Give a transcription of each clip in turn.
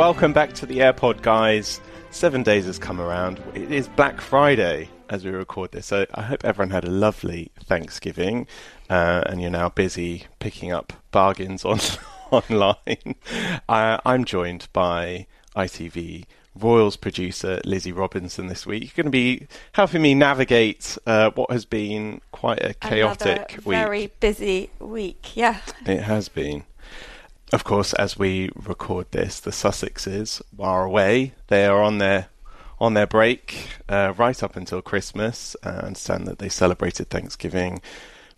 welcome back to the HeirPod, guys. Seven days has come around. It is Black Friday as we record this, so I hope everyone had a lovely Thanksgiving, uh, and you're now busy picking up bargains on online. Uh, I'm joined by ITV Royals producer Lizzie Robinson this week. You're going to be helping me navigate uh, what has been quite a chaotic Another week. Very busy week. Yeah. It has been. Of course, as we record this, the Sussexes are away. They are on their on their break uh, right up until Christmas. I understand that they celebrated Thanksgiving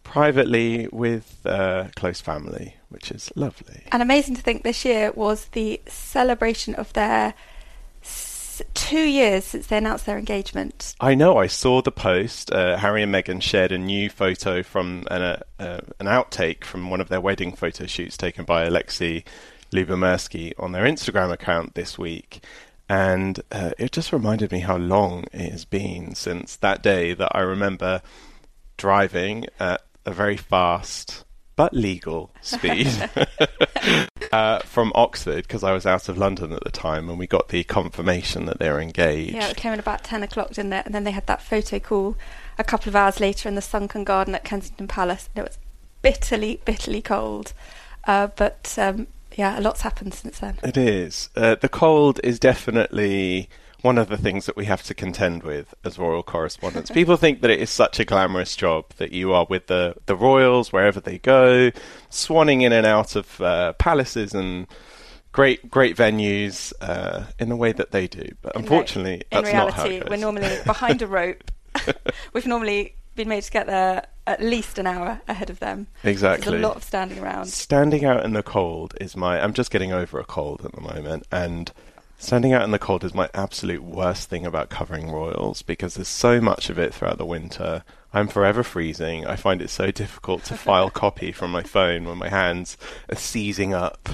privately with uh, close family, which is lovely. And amazing to think this year was the celebration of their two years since they announced their engagement. I know. I saw the post. Uh, Harry and Meghan shared a new photo from an, uh, uh, an outtake from one of their wedding photo shoots taken by Alexi Lubomirski on their Instagram account this week. And uh, it just reminded me how long it has been since that day that I remember driving at a very fast but legal speed uh, from Oxford because I was out of London at the time and we got the confirmation that they were engaged. Yeah, it came in about 10 o'clock, didn't it? And then they had that photo call a couple of hours later in the sunken garden at Kensington Palace. And it was bitterly, bitterly cold. Uh, but um, yeah, a lot's happened since then. It is. Uh, the cold is definitely one of the things that we have to contend with as royal correspondents. People think that it is such a glamorous job that you are with the, the royals wherever they go, swanning in and out of uh, palaces and great great venues uh, in the way that they do. But In re- unfortunately, in that's not how reality, we're normally behind a rope. We've normally been made to get there at least an hour ahead of them. exactly. There's a lot of standing around. Standing out in the cold is my. I'm just getting over a cold at the moment, and standing out in the cold is my absolute worst thing about covering royals because there's so much of it throughout the winter. I'm forever freezing. I find it so difficult to file copy from my phone when my hands are seizing up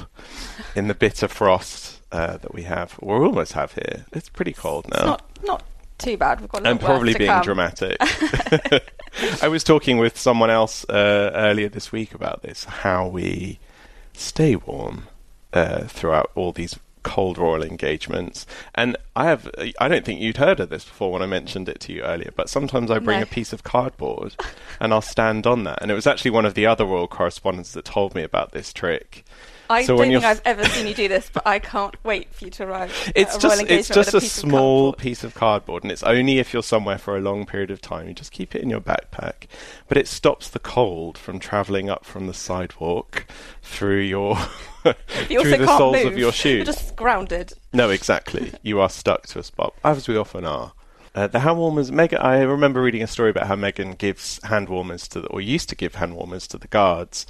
in the bitter frost uh, that we have, or almost have here. It's pretty cold It's now. not not too bad. We've got a I'm probably being come. dramatic. I was talking with someone else uh, earlier this week about this, how we stay warm uh, throughout all these cold royal engagements. And I have, I don't think you'd heard of this before when I mentioned it to you earlier, but sometimes I bring No. a piece of cardboard and I'll stand on that. And it was actually one of the other royal correspondents that told me about this trick. I So don't think I've ever seen you do this, but I can't wait for you to arrive. It's a just it's just a piece of small cardboard. piece of cardboard, and it's only if you're somewhere for a long period of time. You just keep it in your backpack, but it stops the cold from travelling up from the sidewalk through your You through the soles move. of your shoes. You're just grounded. No, exactly. You are stuck to a spot, as we often are. Uh, the hand warmers, Meghan. I remember reading a story about how Meghan gives hand warmers to, the, or used to give hand warmers to the guards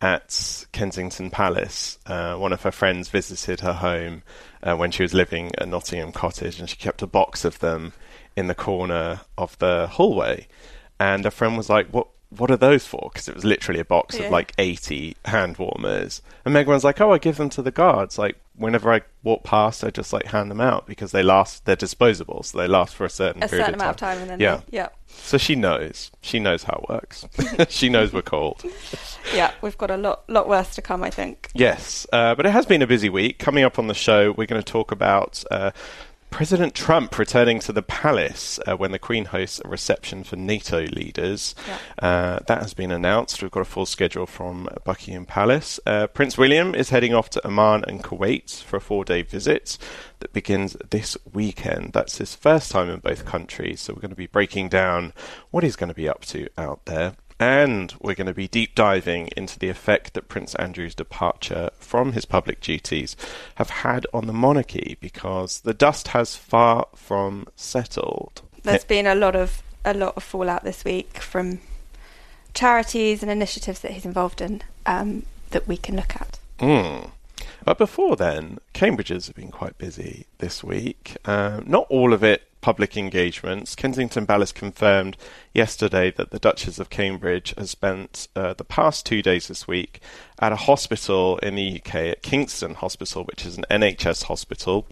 at Kensington Palace. Uh, one of her friends visited her home uh, when she was living at Nottingham Cottage, and she kept a box of them in the corner of the hallway. And a friend was like, "What? What are those for?" Because it was literally a box Yeah. of like eighty hand warmers. And Meghan was like, "Oh, I give them to the guards. Like whenever I walk past, I just like hand them out because they last. They're disposable, so they last for a certain A period certain of amount of time. time, and then Yeah. they- yeah, So she knows. She knows how it works. she knows we're cold. yeah. We've got a lot, lot worse to come, I think. Yes, uh, but it has been a busy week. Coming up on the show, we're going to talk about uh, President Trump returning to the palace uh, when the Queen hosts a reception for NATO leaders. Yeah. Uh, that has been announced. We've got a full schedule from Buckingham Palace. Uh, Prince William is heading off to Oman and Kuwait for a four day visit that begins this weekend. That's his first time in both countries, so we're going to be breaking down what he's going to be up to out there. And we're going to be deep diving into the effect that Prince Andrew's departure from his public duties have had on the monarchy because the dust has far from settled. There's been a lot of a lot of fallout this week from charities and initiatives that he's involved in um, that we can look at. Mm. But before then, Cambridges have been quite busy this week. Uh, not all of it public engagements. Kensington Palace confirmed yesterday that the Duchess of Cambridge has spent uh, the past two days this week at a hospital in the UK, at Kingston Hospital, which is an NHS hospital,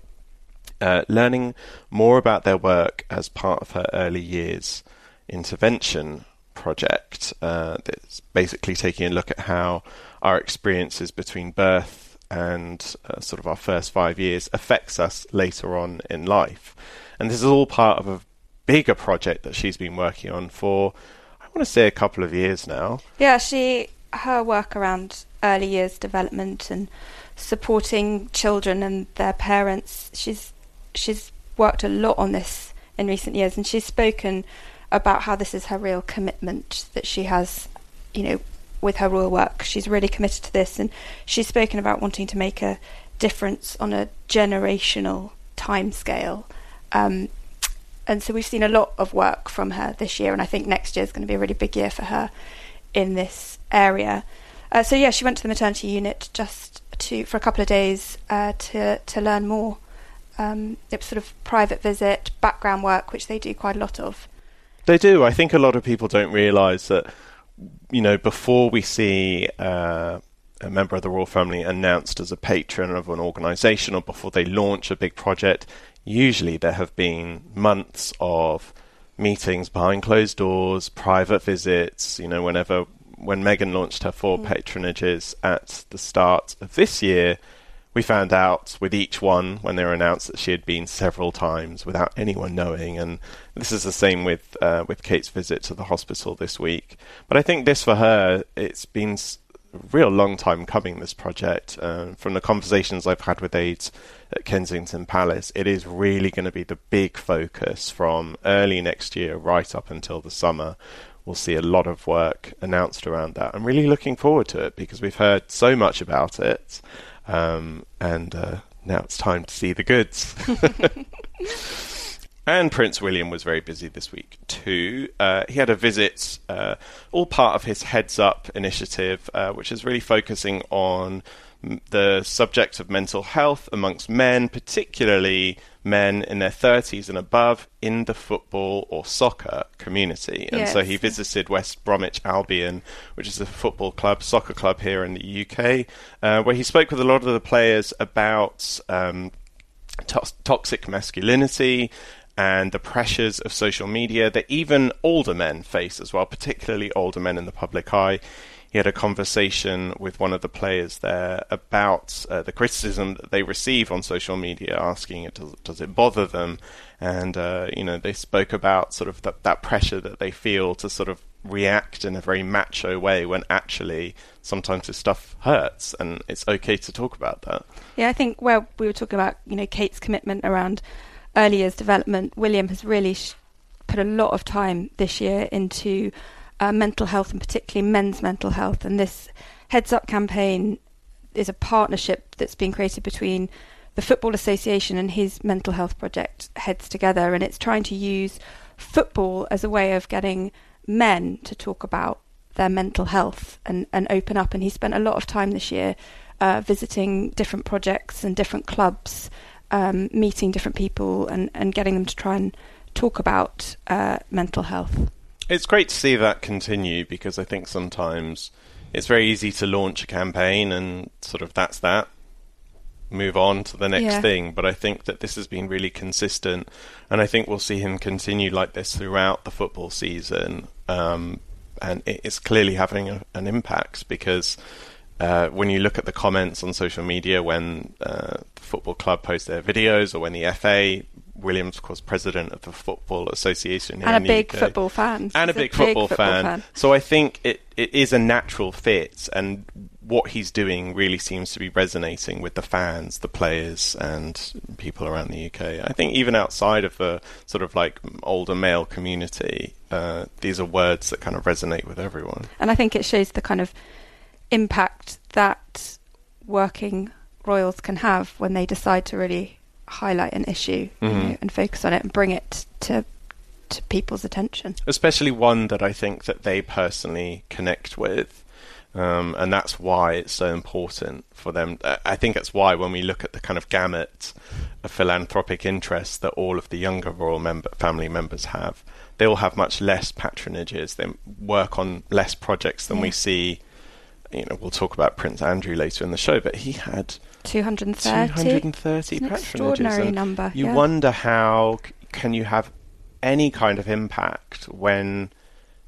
uh, learning more about their work as part of her early years intervention project. Uh, that's basically taking a look at how our experiences between birth and uh, sort of our first five years affects us later on in life. And this is all part of a bigger project that she's been working on for, I want to say, a couple of years now. Yeah, she her work around early years development and supporting children and their parents. She's she's worked a lot on this in recent years, and she's spoken about how this is her real commitment that she has, you know, with her royal work. She's really committed to this, and she's spoken about wanting to make a difference on a generational time scale. Um, and so we've seen a lot of work from her this year, and I think next year is going to be a really big year for her in this area. Uh, so yeah, she went to the maternity unit just to for a couple of days uh, to to learn more. Um, it was sort of private visit, background work, which they do quite a lot of. They do. I think a lot of people don't realise that, you know, before we see uh, a member of the royal family announced as a patron of an organisation or before they launch a big project, usually there have been months of meetings behind closed doors, private visits. You know, whenever when Meghan launched her four mm. patronages at the start of this year, we found out with each one when they were announced that she had been several times without anyone knowing, and this is the same with uh, with Kate's visit to the hospital this week. But I think this for her, it's been a real long time coming. This project, uh, from the conversations I've had with aides at Kensington Palace, it is really going to be the big focus from early next year right up until the summer we'll see a lot of work announced around that. I'm really looking forward to it because we've heard so much about it, um, and uh, now it's time to see the goods. and Prince William was very busy this week too. Uh, he had a visit, uh, all part of his Heads Up initiative, uh, which is really focusing on the subject of mental health amongst men, particularly men in their 30s and above in the football or soccer community. And yes. so he visited West Bromwich Albion, which is a football club, soccer club here in the UK, uh, where he spoke with a lot of the players about um, to- toxic masculinity and the pressures of social media that even older men face as well, particularly older men in the public eye he had a conversation with one of the players there about uh, the criticism that they receive on social media, asking it does, does it bother them, and uh, you know they spoke about sort of that, that pressure that they feel to sort of react in a very macho way when actually sometimes this stuff hurts and it's okay to talk about that. Yeah, I think where we were talking about you know Kate's commitment around early years development, William has really sh- put a lot of time this year into uh, mental health and particularly men's mental health. And this Heads Up campaign is a partnership that's been created between the Football Association and his mental health project Heads Together. And it's trying to use football as a way of getting men to talk about their mental health and, and open up. And he spent a lot of time this year uh, visiting different projects and different clubs, um, meeting different people, and, and getting them to try and talk about uh, mental health. It's great to see that continue because I think sometimes it's very easy to launch a campaign and sort of that's that. Move on to the next yeah. thing. But I think that this has been really consistent and I think we'll see him continue like this throughout the football season. Um, and it's clearly having a, an impact because uh, when you look at the comments on social media when uh, the football club post their videos or when the FA Williams, of course, president of the Football Association, and a big UK, football fan, and a big, a football, football fan. fan. So I think it, it is a natural fit, and what he's doing really seems to be resonating with the fans, the players, and people around the UK. I think even outside of the sort of like older male community, uh, these are words that kind of resonate with everyone. And I think it shows the kind of impact that working royals can have when they decide to really highlight an issue mm-hmm. you know, and focus on it and bring it to to people's attention. Especially one that I think that they personally connect with. Um, and that's why it's so important for them. I think that's why when we look at the kind of gamut of philanthropic interests that all of the younger royal member family members have, they all have much less patronages. They work on less projects than yeah. we see. You know, we'll talk about Prince Andrew later in the show, but he had 230. 230 patronages. extraordinary number. You yeah. wonder how c- can you have any kind of impact when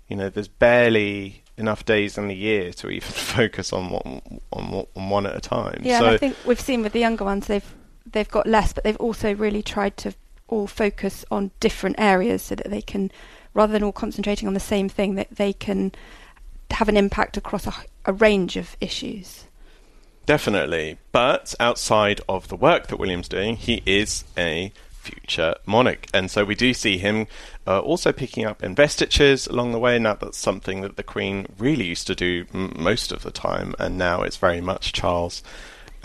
you know there's barely enough days in the year to even focus on one on, on one at a time. Yeah, so I think we've seen with the younger ones they've they've got less, but they've also really tried to all focus on different areas so that they can, rather than all concentrating on the same thing, that they can have an impact across a, a range of issues. Definitely. But outside of the work that William's doing, he is a future monarch. And so we do see him uh, also picking up investitures along the way. Now, that's something that the Queen really used to do m- most of the time. And now it's very much Charles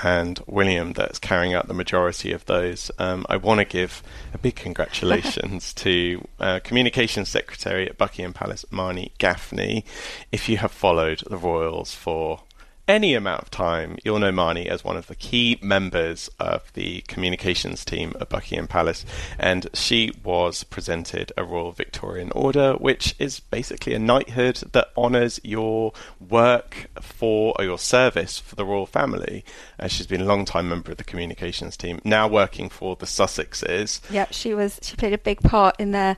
and William that's carrying out the majority of those. Um, I want to give a big congratulations to uh, Communications Secretary at Buckingham Palace, Marnie Gaffney. If you have followed the royals for any amount of time, you'll know Marnie as one of the key members of the communications team at Buckingham Palace, and she was presented a Royal Victorian Order, which is basically a knighthood that honours your work for or your service for the royal family. Uh, she's been a long time member of the communications team, now working for the Sussexes. Yeah, she was. She played a big part in their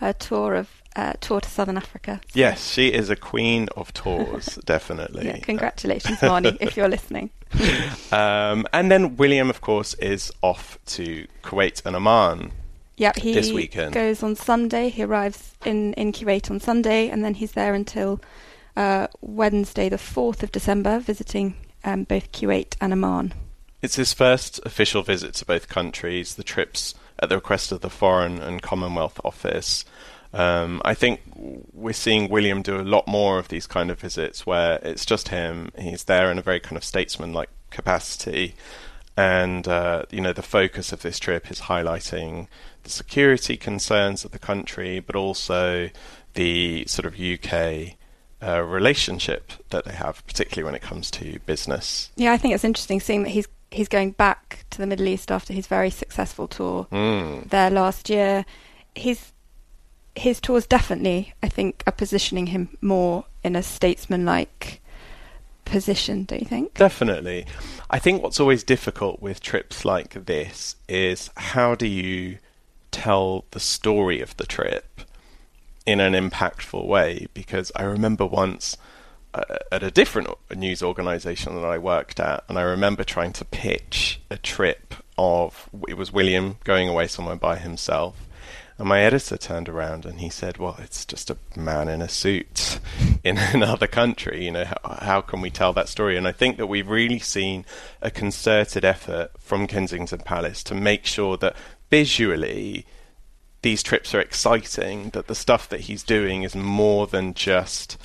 uh, tour of uh, tour to Southern Africa. So. Yes, she is a queen of tours, definitely. Yeah, congratulations, Marnie, if you're listening. um, and then William, of course, is off to Kuwait and Oman. Yeah, he this weekend. goes on Sunday. He arrives in, in Kuwait on Sunday, and then he's there until uh, Wednesday, the 4th of December, visiting um, both Kuwait and Oman. It's his first official visit to both countries. The trips at the request of the Foreign and Commonwealth Office. Um, I think we're seeing William do a lot more of these kind of visits where it's just him. He's there in a very kind of statesman-like capacity, and uh, you know the focus of this trip is highlighting the security concerns of the country, but also the sort of UK uh, relationship that they have, particularly when it comes to business. Yeah, I think it's interesting seeing that he's he's going back to the Middle East after his very successful tour mm. there last year. He's his tours definitely, I think, are positioning him more in a statesman-like position. Don't you think? Definitely. I think what's always difficult with trips like this is how do you tell the story of the trip in an impactful way? Because I remember once uh, at a different news organization that I worked at, and I remember trying to pitch a trip of it was William going away somewhere by himself and my editor turned around and he said, "Well, it's just a man in a suit in another country. You know, how, how, can we tell that story?" And I think that we've really seen a concerted effort from Kensington Palace to make sure that visually these trips are exciting. That the stuff that he's doing is more than just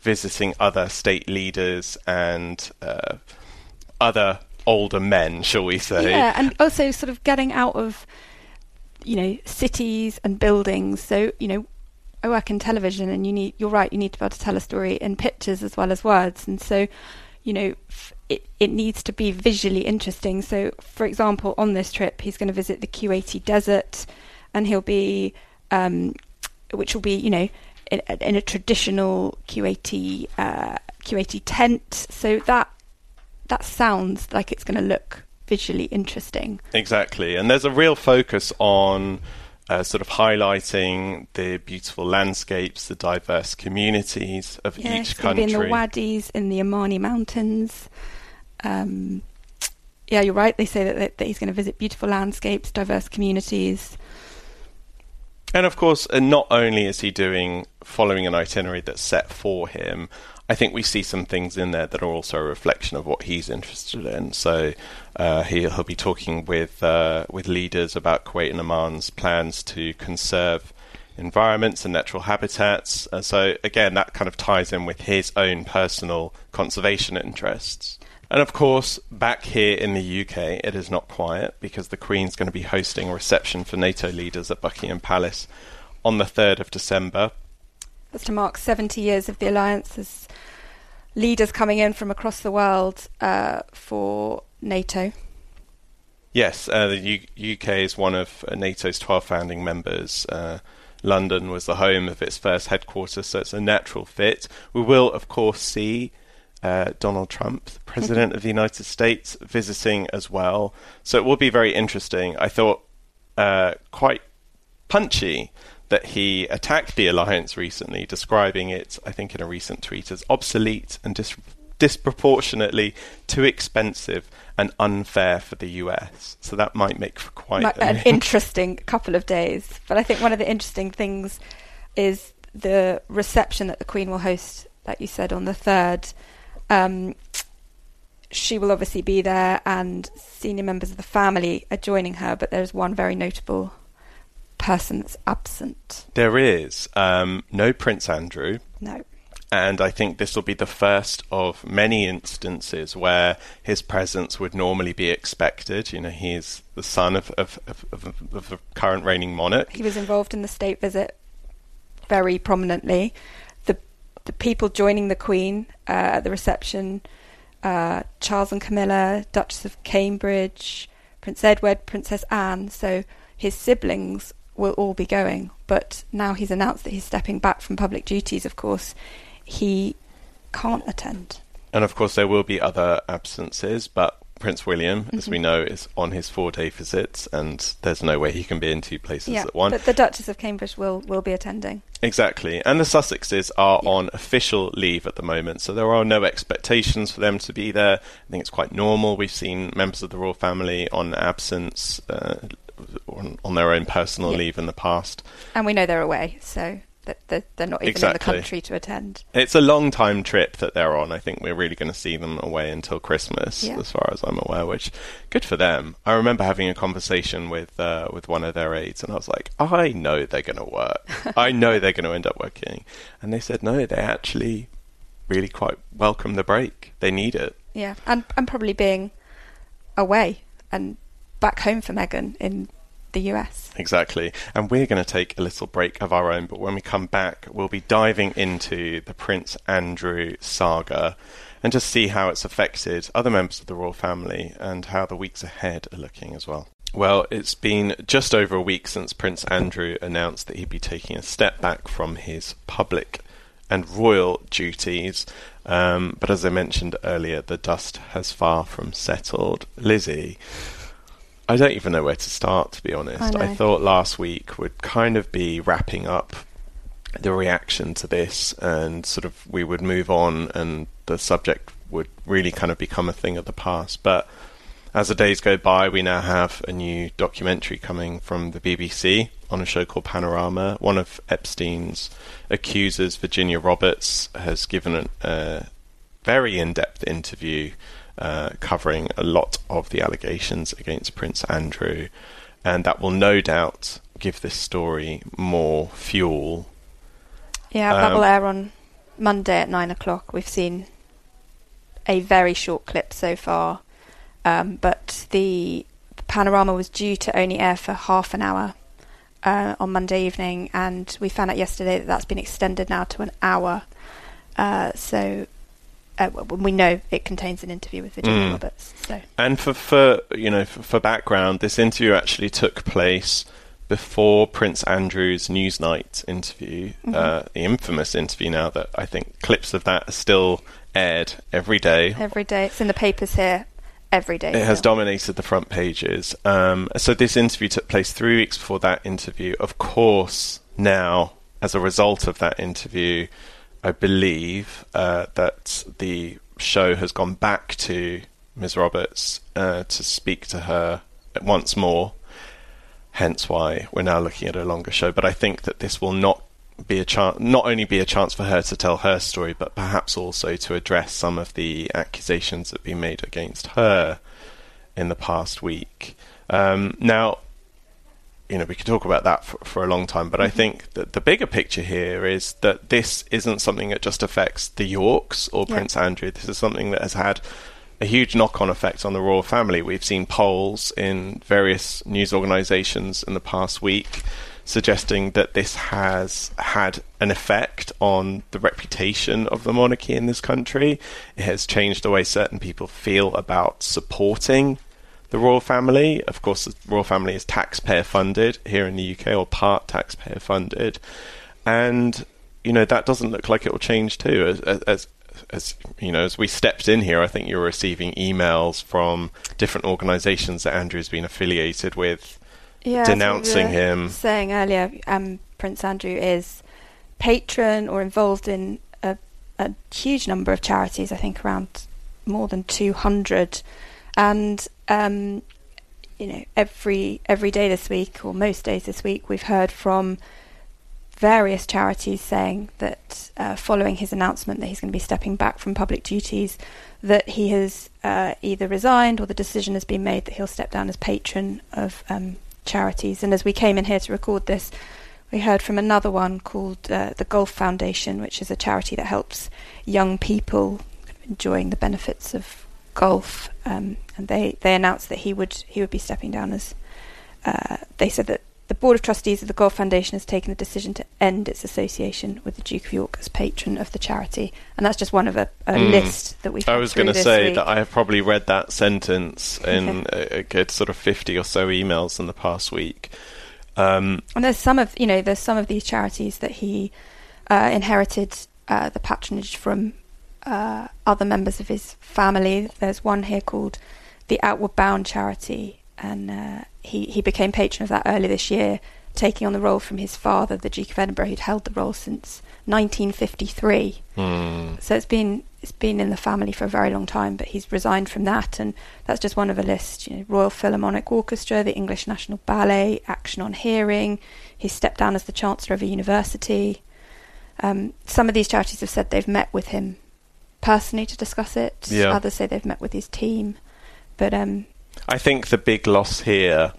visiting other state leaders and uh, other older men, shall we say? Yeah, and also sort of getting out of you know cities and buildings. So you know, I work in television, and you need you're right. You need to be able to tell a story in pictures as well as words, and so you know it it needs to be visually interesting. So for example, on this trip, he's going to visit the Kuwaiti desert, and he'll be um, which will be you know in, in a traditional Kuwaiti uh, tent. So that that sounds like it's going to look visually interesting. Exactly, and there's a real focus on uh, sort of highlighting the beautiful landscapes, the diverse communities of yeah, each country. In the wadis, in the Omani mountains. Um, yeah, you're right. They say that, that he's going to visit beautiful landscapes, diverse communities. And of course, and not only is he doing following an itinerary that's set for him, I think we see some things in there that are also a reflection of what he's interested in. So uh, he, will be talking with uh, with leaders about Kuwait and Oman's plans to conserve environments and natural habitats. And so again, that kind of ties in with his own personal conservation interests. And of course, back here in the UK, it is not quiet because the Queen's going to be hosting a reception for NATO leaders at Buckingham Palace on the 3rd of December. That's to mark 70 years of the alliance. There's leaders coming in from across the world uh, for NATO. Yes, uh, the U- UK is one of uh, NATO's 12 founding members. Uh, London was the home of its first headquarters, so it's a natural fit. We will, of course, see uh, Donald Trump, the President of the United States, visiting as well. So it will be very interesting. I thought uh, quite punchy that he attacked the alliance recently, describing it, I think, in a recent tweet as obsolete and dis- disproportionately too expensive and unfair for the US. So that might make for quite Might- an, an interesting couple of days. But I think one of the interesting things is the reception that the Queen will host, like you said, on the third. Um, she will obviously be there, and senior members of the family are joining her. But there's one very notable person that's absent. There is um, no Prince Andrew. No. And I think this will be the first of many instances where his presence would normally be expected. You know, he's the son of, of, of, of, of the current reigning monarch. He was involved in the state visit very prominently. The the people joining the Queen uh, at the reception, uh, Charles and Camilla, Duchess of Cambridge, Prince Edward, Princess Anne. So his siblings will all be going. But now he's announced that he's stepping back from public duties. Of course, he can't attend. And of course, there will be other absences, but Prince William, as we know, is on his four day visits, and there's no way he can be in two places yeah, at once. but the Duchess of Cambridge will will be attending. Exactly. And the Sussexes are on official leave at the moment, so there are no expectations for them to be there. I think it's quite normal. We've seen members of the royal family on absence, uh, on, on their own personal Yeah. leave in the past. And we know they're away, so that they're, they're not even in the country to attend. It's a long time trip that they're on. I think we're really going to see them away until Christmas, Yeah. as far as I'm aware. Which good for them. I remember having a conversation with uh, with one of their aides, and I was like, I know they're going to work. I know they're going to end up working. And they said no, they actually really quite welcome the break. They need it. Yeah, and and probably being away and back home for Meghan in the US. Exactly. And we're going to take a little break of our own, but when we come back, we'll be diving into the Prince Andrew saga and just see how it's affected other members of the royal family and how the weeks ahead are looking as well. Well, it's been just over a week since Prince Andrew announced that he'd be taking a step back from his public and royal duties. Um, but as I mentioned earlier, the dust has far from settled. Lizzie, I don't even know where to start, to be honest. I. I thought last week would kind of be wrapping up the reaction to this and sort of we would move on and the subject would really kind of become a thing of the past. But as the days go by, we now have a new documentary coming from the BBC on a show called Panorama. One of Epstein's accusers, Virginia Roberts, has given a uh, very in depth interview uh, covering a lot of the allegations against Prince Andrew. And that will no doubt give this story more fuel. Yeah, that Um, will air on Monday at nine o'clock. We've seen a very short clip so far, um, but the panorama was due to only air for half an hour uh, on Monday evening, and we found out yesterday that that's been extended now to an hour. Uh, so uh, we know it contains an interview with Virginia Mm. Roberts. So And for, for you know for, for background, this interview actually took place before Prince Andrew's Newsnight interview, uh, the infamous interview. Now that I think clips of that are still aired every day. every day it's in the papers here. Every day. It has dominated the front pages. Um, so this interview took place three weeks before that interview. Of course, now as a result of that interview, I believe uh, that the show has gone back to Ms. Roberts uh, to speak to her once more. Hence why we're now looking at a longer show. But I think that this will not be a chance, not only be a chance for her to tell her story, but perhaps also to address some of the accusations that have been made against her in the past week. Um, now, you know, we could talk about that for, for a long time, but I mm-hmm. think that the bigger picture here is that this isn't something that just affects the Yorks or Yeah. Prince Andrew. This is something that has had a huge knock-on effect on the royal family. We've seen polls in various news organisations in the past week suggesting that this has had an effect on the reputation of the monarchy in this country. It has changed the way certain people feel about supporting the royal family. Of course, the royal family is taxpayer funded here in the UK, or part taxpayer funded, and you know that doesn't look like it will change too. As, as, as you know, as we stepped in here, I think you were receiving emails from different organisations that Andrew's been affiliated with, Yeah, what we denouncing him. Saying earlier, um, Prince Andrew is patron or involved in a, a huge number of charities. I think around more than two hundred, and um, you know every every day this week or most days this week we've heard from various charities saying that uh, following his announcement that he's going to be stepping back from public duties, that he has uh, either resigned or the decision has been made that he'll step down as patron of um, charities. And as we came in here to record this, we heard from another one called uh, the Golf Foundation, which is a charity that helps young people enjoying the benefits of golf. Um, and they, they announced that he would he would be stepping down as. Uh, they said that the Board of Trustees of the Golf Foundation has taken the decision to end its association with the Duke of York as patron of the charity, and that's just one of a, a mm. list that we've. I was going to say week. that I have probably read that sentence in a, good sort of fifty or so emails in the past week. Um, and there's some of you know there's some of these charities that he uh, inherited uh, the patronage from uh, other members of his family. There's one here called the Outward Bound charity, and uh, he, he became patron of that early this year, taking on the role from his father, the Duke of Edinburgh, who'd held the role since 1953. Mm. So it's been it's been in the family for a very long time, but he's resigned from that, and that's just one of a list. You know, Royal Philharmonic Orchestra, the English National Ballet, Action on Hearing. He stepped down as the Chancellor of a university. Um, some of these charities have said they've met with him personally to discuss it. Yeah. Others say they've met with his team, but um, I think the big loss here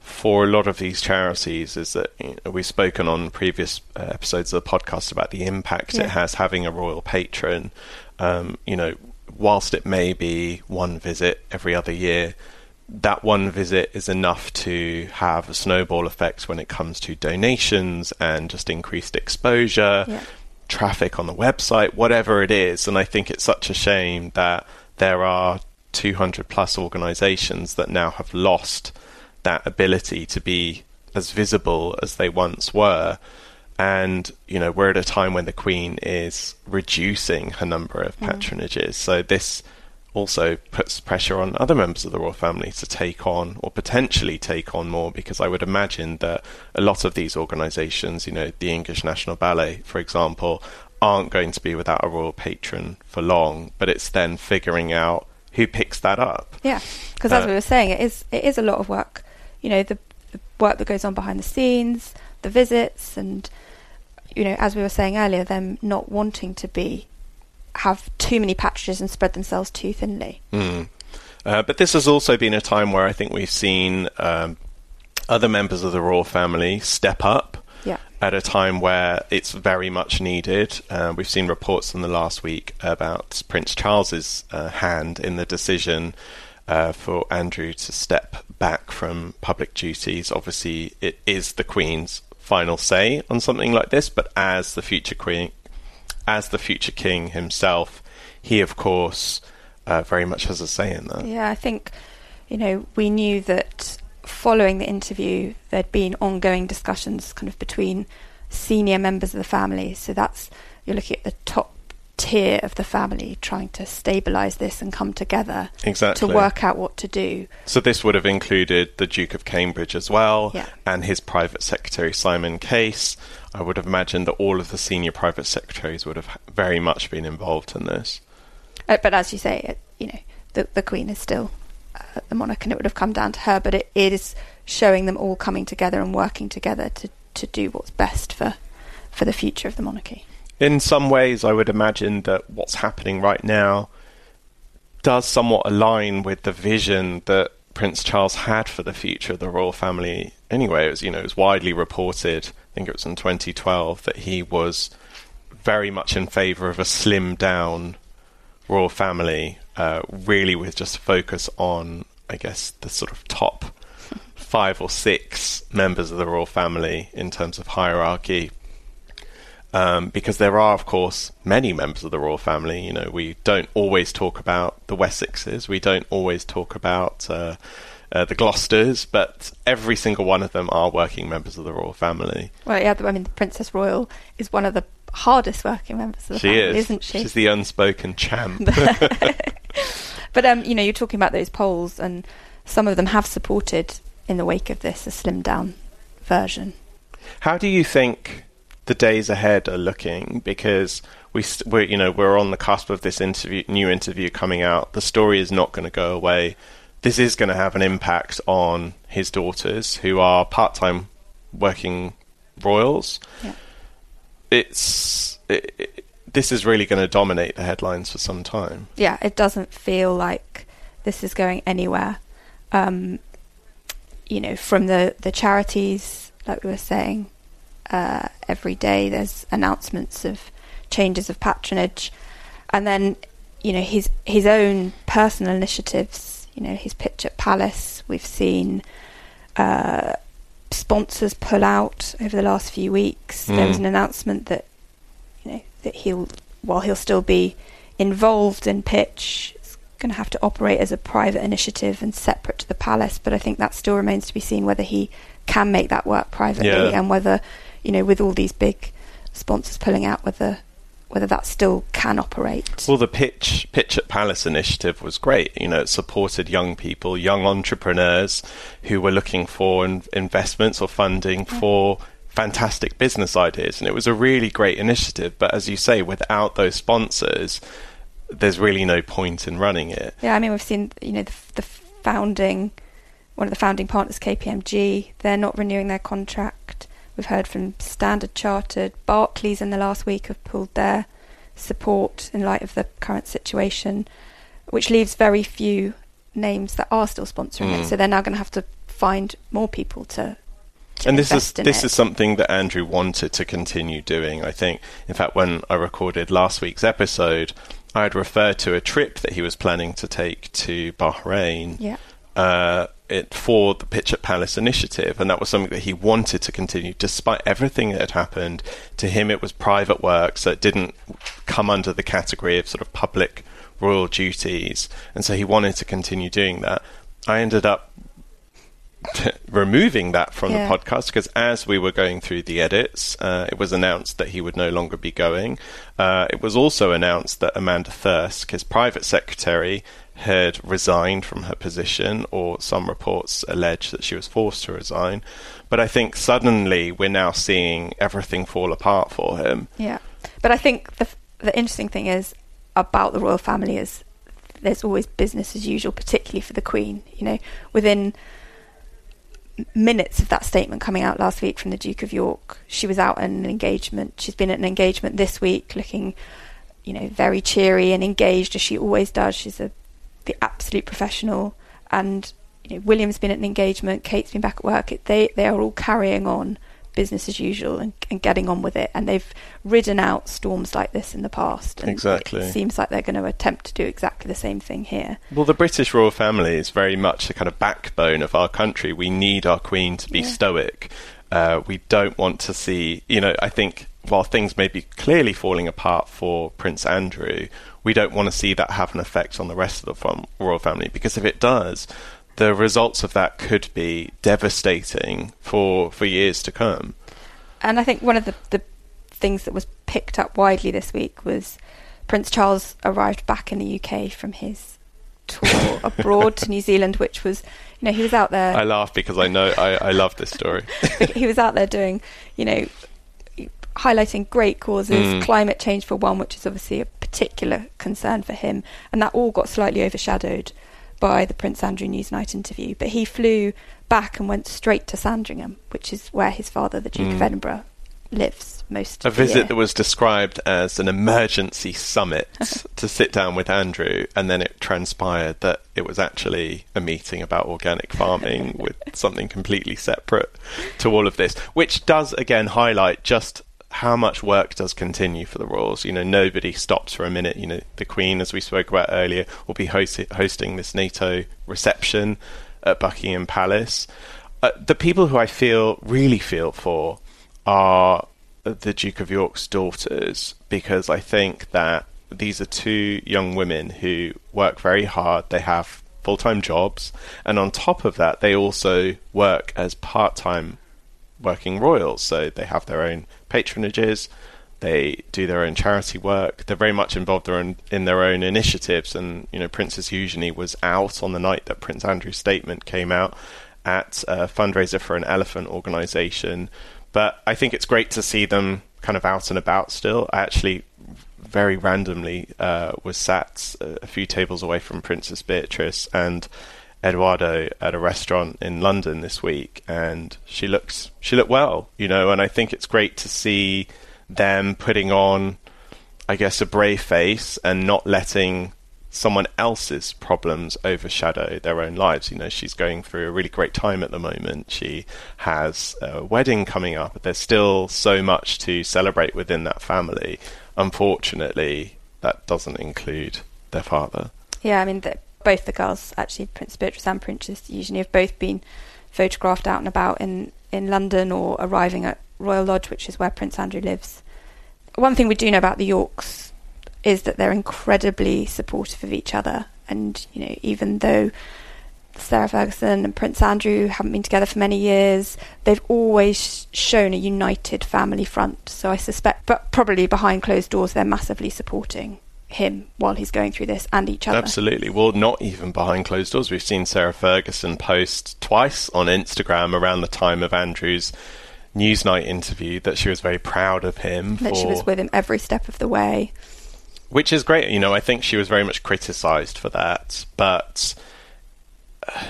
for a lot of these charities is that you know, we've spoken on previous uh, episodes of the podcast about the impact yeah. it has having a royal patron. Um, you know, whilst it may be one visit every other year, that one visit is enough to have a snowball effect when it comes to donations and just increased exposure, yeah. Traffic on the website, whatever it is. And I think it's such a shame that there are 200 plus organizations that now have lost that ability to be as visible as they once were. And, you know, we're at a time when the Queen is reducing her number of mm. patronages. Mm. So this also puts pressure on other members of the royal family to take on or potentially take on more because I would imagine that a lot of these organizations, you know, the English National Ballet, for example, aren't going to be without a royal patron for long, but it's then figuring out who picks that up. Yeah, because as uh, we were saying, it is it is a lot of work. You know, the, the work that goes on behind the scenes, the visits, and you know, as we were saying earlier, them not wanting to be have too many patches and spread themselves too thinly. Mm. Uh, but this has also been a time where I think we've seen um, other members of the royal family step up yeah. at a time where it's very much needed. Uh, we've seen reports in the last week about Prince Charles's uh, hand in the decision uh, for Andrew to step back from public duties. Obviously, it is the Queen's final say on something like this, but as the future Queen, as the future King himself, he of course uh, very much has a say in that. Yeah, I think you know we knew that following the interview, there'd been ongoing discussions kind of between senior members of the family. So that's you're looking at the top tier of the family trying to stabilize this and come together exactly. to work out what to do. So this would have included the Duke of Cambridge as well yeah. and his private secretary Simon Case. I would have imagined that all of the senior private secretaries would have very much been involved in this. Uh, but as you say, it, you know, the the Queen is still uh, the monarch, and it would have come down to her. But it, it is showing them all coming together and working together to, to do what's best for for the future of the monarchy. In some ways, I would imagine that what's happening right now does somewhat align with the vision that Prince Charles had for the future of the royal family. Anyway, it was you know it was widely reported. I think it was in 2012 that he was very much in favour of a slimmed down royal family uh, really with just focus on, I guess, the sort of top five or six members of the royal family in terms of hierarchy. Um, because there are, of course, many members of the royal family. You know, we don't always talk about the Wessexes, we don't always talk about uh, uh, the Gloucesters, but every single one of them are working members of the royal family. Well, yeah, I mean, the Princess Royal is one of the hardest working members of the she family, is. isn't she? She's the unspoken champ. but um, you know, you're talking about those polls, and some of them have supported, in the wake of this, a slimmed down version. How do you think the days ahead are looking? Because we, st- we're, you know, we're on the cusp of this interview, new interview coming out. The story is not going to go away. This is going to have an impact on his daughters, who are part-time working royals. Yeah. It's it, it, this is really going to dominate the headlines for some time. Yeah, it doesn't feel like this is going anywhere. Um, you know, from the, the charities, like we were saying, uh, every day there's announcements of changes of patronage, and then you know his his own personal initiatives. You know, his pitch at Palace. We've seen uh, sponsors pull out over the last few weeks. Mm. There was an announcement that you know that he'll while he'll still be involved in pitch it's going to have to operate as a private initiative and separate to the palace. But I think that still remains to be seen whether he can make that work privately yeah. and whether, you know, with all these big sponsors pulling out, whether whether that still can operate. Well, the pitch pitch at Palace initiative was great. You know, it supported young people, young entrepreneurs who were looking for in- investments or funding yeah. for fantastic business ideas, and it was a really great initiative. But as you say, without those sponsors, there's really no point in running it. Yeah, I mean, we've seen, you know, the, the founding, one of the founding partners, KPMG, they're not renewing their contract. We've heard from Standard Chartered, Barclays in the last week have pulled their support in light of the current situation, which leaves very few names that are still sponsoring mm. it. So they're now going to have to find more people to and this is this it. is something that Andrew wanted to continue doing. I think, in fact, when I recorded last week's episode, I had referred to a trip that he was planning to take to Bahrain. Yeah. Uh, it for the Pitch at Palace initiative, and that was something that he wanted to continue, despite everything that had happened. To him, it was private work, so it didn't come under the category of sort of public royal duties, and so he wanted to continue doing that. I ended up removing that from yeah. the podcast because as we were going through the edits, uh, it was announced that he would no longer be going. Uh, it was also announced that Amanda Thirsk, his private secretary, had resigned from her position, or some reports allege that she was forced to resign. But I think suddenly we're now seeing everything fall apart for him. Yeah, but I think the the interesting thing is about the royal family is there's always business as usual, particularly for the Queen. You know, within minutes of that statement coming out last week from the Duke of York. She was out at an engagement. She's been at an engagement this week, looking, you know, very cheery and engaged as she always does. She's a the absolute professional. And you know, William's been at an engagement. Kate's been back at work. They they are all carrying on business as usual and, and getting on with it. And they've ridden out storms like this in the past. And exactly. It seems like they're going to attempt to do exactly the same thing here. Well, the British royal family is very much the kind of backbone of our country. We need our queen to be yeah. stoic. Uh, we don't want to see, you know, I think while things may be clearly falling apart for Prince Andrew, we don't want to see that have an effect on the rest of the royal family because if it does, the results of that could be devastating for for years to come. And I think one of the, the things that was picked up widely this week was Prince Charles arrived back in the UK from his tour abroad to New Zealand, which was, you know, he was out there. I laugh because I know I, I love this story. he was out there doing, you know, highlighting great causes, mm. climate change for one, which is obviously a particular concern for him, and that all got slightly overshadowed by the Prince Andrew Newsnight interview, but he flew back and went straight to Sandringham, which is where his father, the Duke mm. of Edinburgh, lives most. A visit year. that was described as an emergency summit to sit down with Andrew, and then it transpired that it was actually a meeting about organic farming with something completely separate to all of this, which does again highlight just how much work does continue for the Royals. You know, nobody stops for a minute. You know, the Queen, as we spoke about earlier, will be host- hosting this NATO reception at Buckingham Palace. Uh, the people who I feel really feel for are the Duke of York's daughters because I think that these are two young women who work very hard. They have full time jobs, and on top of that, they also work as part time working royals. So they have their own patronages. They do their own charity work. They're very much involved in, in their own initiatives. And you know, Princess Eugenie was out on the night that Prince Andrew's statement came out at a fundraiser for an elephant organisation. but I think it's great to see them kind of out and about still. I actually very randomly uh, was sat a few tables away from Princess Beatrice and Edoardo at a restaurant in London this week, and she looks she looked well, you know, and I think it's great to see them putting on, I guess, a brave face and not letting someone else's problems overshadow their own lives. You know, she's going through a really great time at the moment. She has a wedding coming up. But there's still so much to celebrate within that family. Unfortunately, that doesn't include their father. Yeah, I mean, both the girls, actually, Prince Beatrice and Princess Eugenie, have both been photographed out and about in, in London or arriving at Royal Lodge, which is where Prince Andrew lives. One thing we do know about the Yorks is that they're incredibly supportive of each other. And, you know, even though Sarah Ferguson and Prince Andrew haven't been together for many years, they've always shown a united family front. So I suspect, but probably behind closed doors, they're massively supporting him while he's going through this and each other. Absolutely. Well, not even behind closed doors. We've seen Sarah Ferguson post twice on Instagram around the time of Andrew's Newsnight interview that she was very proud of him. That she was with him every step of the way which is great. You know, I think she was very much criticised for that, but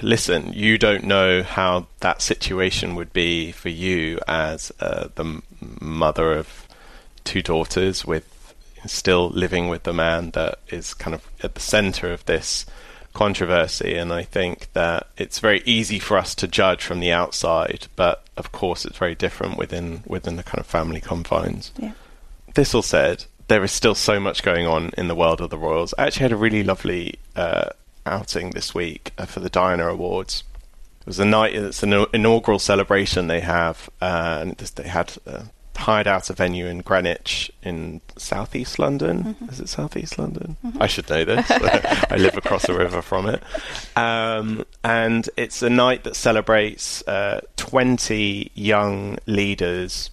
listen, you don't know how that situation would be for you as uh, the mother of two daughters with still living with the man that is kind of at the centre of this controversy. And I think that it's very easy for us to judge from the outside, but of course it's very different within within the kind of family confines. Yeah. This all said, there is still so much going on in the world of the Royals. I actually had a really lovely uh, outing this week uh, for the Diana Awards. It was a night, it's an inaugural celebration they have, uh, and they had uh, hired out a venue in Greenwich in southeast London. Mm-hmm. Is it southeast London? Mm-hmm. I should know this. I live across the river from it. Um, and it's a night that celebrates uh, 20 young leaders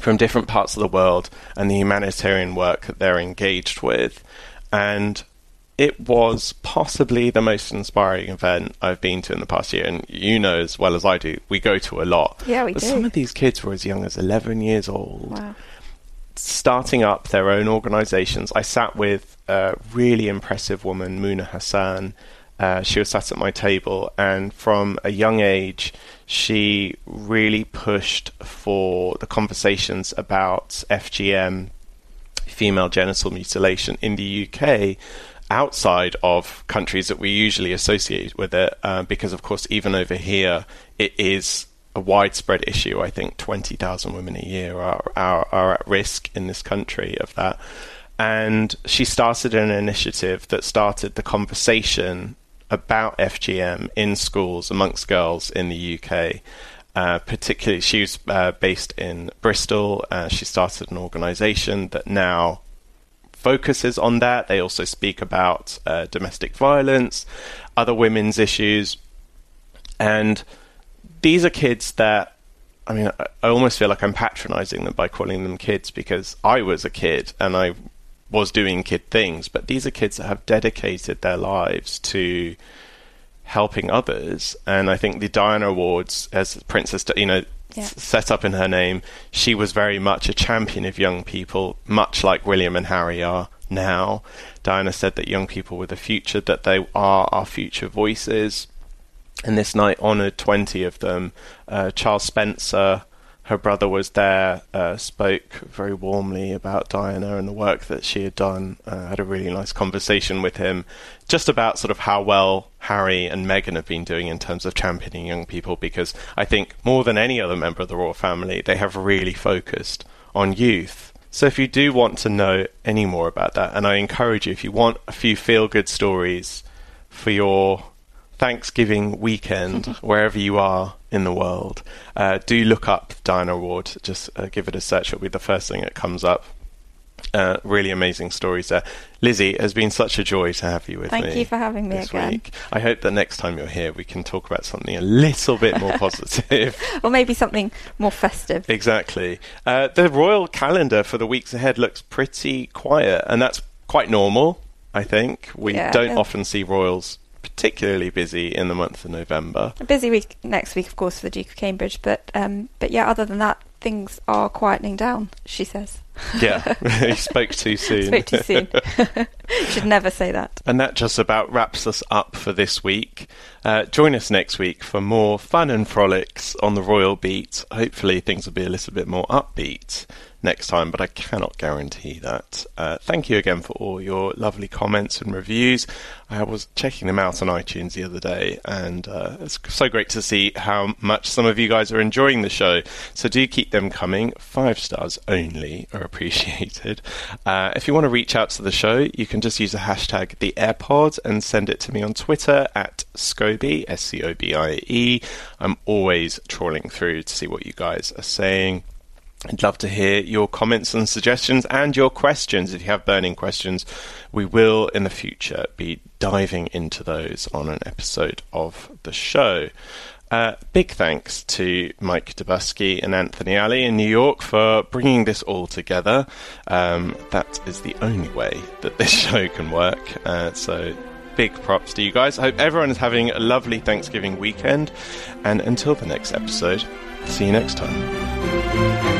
from different parts of the world and the humanitarian work that they're engaged with. And it was possibly the most inspiring event I've been to in the past year. And you know as well as I do, we go to a lot. Yeah, we but do. Some of these kids were as young as 11 years old. Wow. Starting up their own organizations. I sat with a really impressive woman, Muna Hassan, uh, she was sat at my table, and from a young age, she really pushed for the conversations about FGM, female genital mutilation, in the UK outside of countries that we usually associate with it, uh, because of course, even over here, it is a widespread issue. I think 20,000 women a year are, are, are at risk in this country of that. And she started an initiative that started the conversation about FGM in schools amongst girls in the UK. Uh, particularly, she was uh, based in Bristol. Uh, she started an organisation that now focuses on that. They also speak about uh, domestic violence, other women's issues, and these are kids that. I mean, I almost feel like I'm patronising them by calling them kids because I was a kid and I was doing kid things, but these are kids that have dedicated their lives to helping others. And I think the Diana Awards, as Princess, you know, set up in her name, she was very much a champion of young people, much like William and Harry are now. Diana said that young people were the future, that they are our future voices. And this night honoured 20 of them. Uh, Charles Spencer, her brother was there, uh, spoke very warmly about Diana and the work that she had done. Uh, had a really nice conversation with him, just about sort of how well Harry and Meghan have been doing in terms of championing young people. Because I think more than any other member of the royal family, they have really focused on youth. So if you do want to know any more about that, and I encourage you, if you want a few feel-good stories for your Thanksgiving weekend, wherever you are in the world, uh, do look up Diana Award. Just uh, give it a search; it'll be the first thing that comes up. Uh, really amazing stories there. Lizzie, it has been such a joy to have you with Thank me. Thank you for having me again. Week. I hope that next time you're here, we can talk about something a little bit more positive. or maybe something more festive. Exactly. Uh, the royal calendar for the weeks ahead looks pretty quiet, and that's quite normal. I think we Yeah. don't often see royals particularly busy in the month of November. A busy week next week, of course, for the Duke of Cambridge, but um, but yeah, other than that, things are quietening down, she says. Yeah, he spoke too soon. Spoke too soon. Should never say that. And that just about wraps us up for this week. Uh, join us next week for more fun and frolics on the Royal Beat. Hopefully, things will be a little bit more upbeat next time, but I cannot guarantee that. Uh, thank you again for all your lovely comments and reviews. I was checking them out on iTunes the other day, and uh, it's so great to see how much some of you guys are enjoying the show. So do keep them coming. Five stars only are appreciated. Uh, if you want to reach out to the show, you can just use the hashtag the HeirPod and send it to me on Twitter at Scobie S C O B I E. I'm always trawling through to see what you guys are saying. I'd love to hear your comments and suggestions and your questions. If you have burning questions, we will in the future be diving into those on an episode of the show. Uh, big thanks to Mike Dubusky and Anthony Alley in New York for bringing this all together. Um, that is the only way that this show can work. Uh, so big props to you guys. I hope everyone is having a lovely Thanksgiving weekend. And until the next episode, see you next time.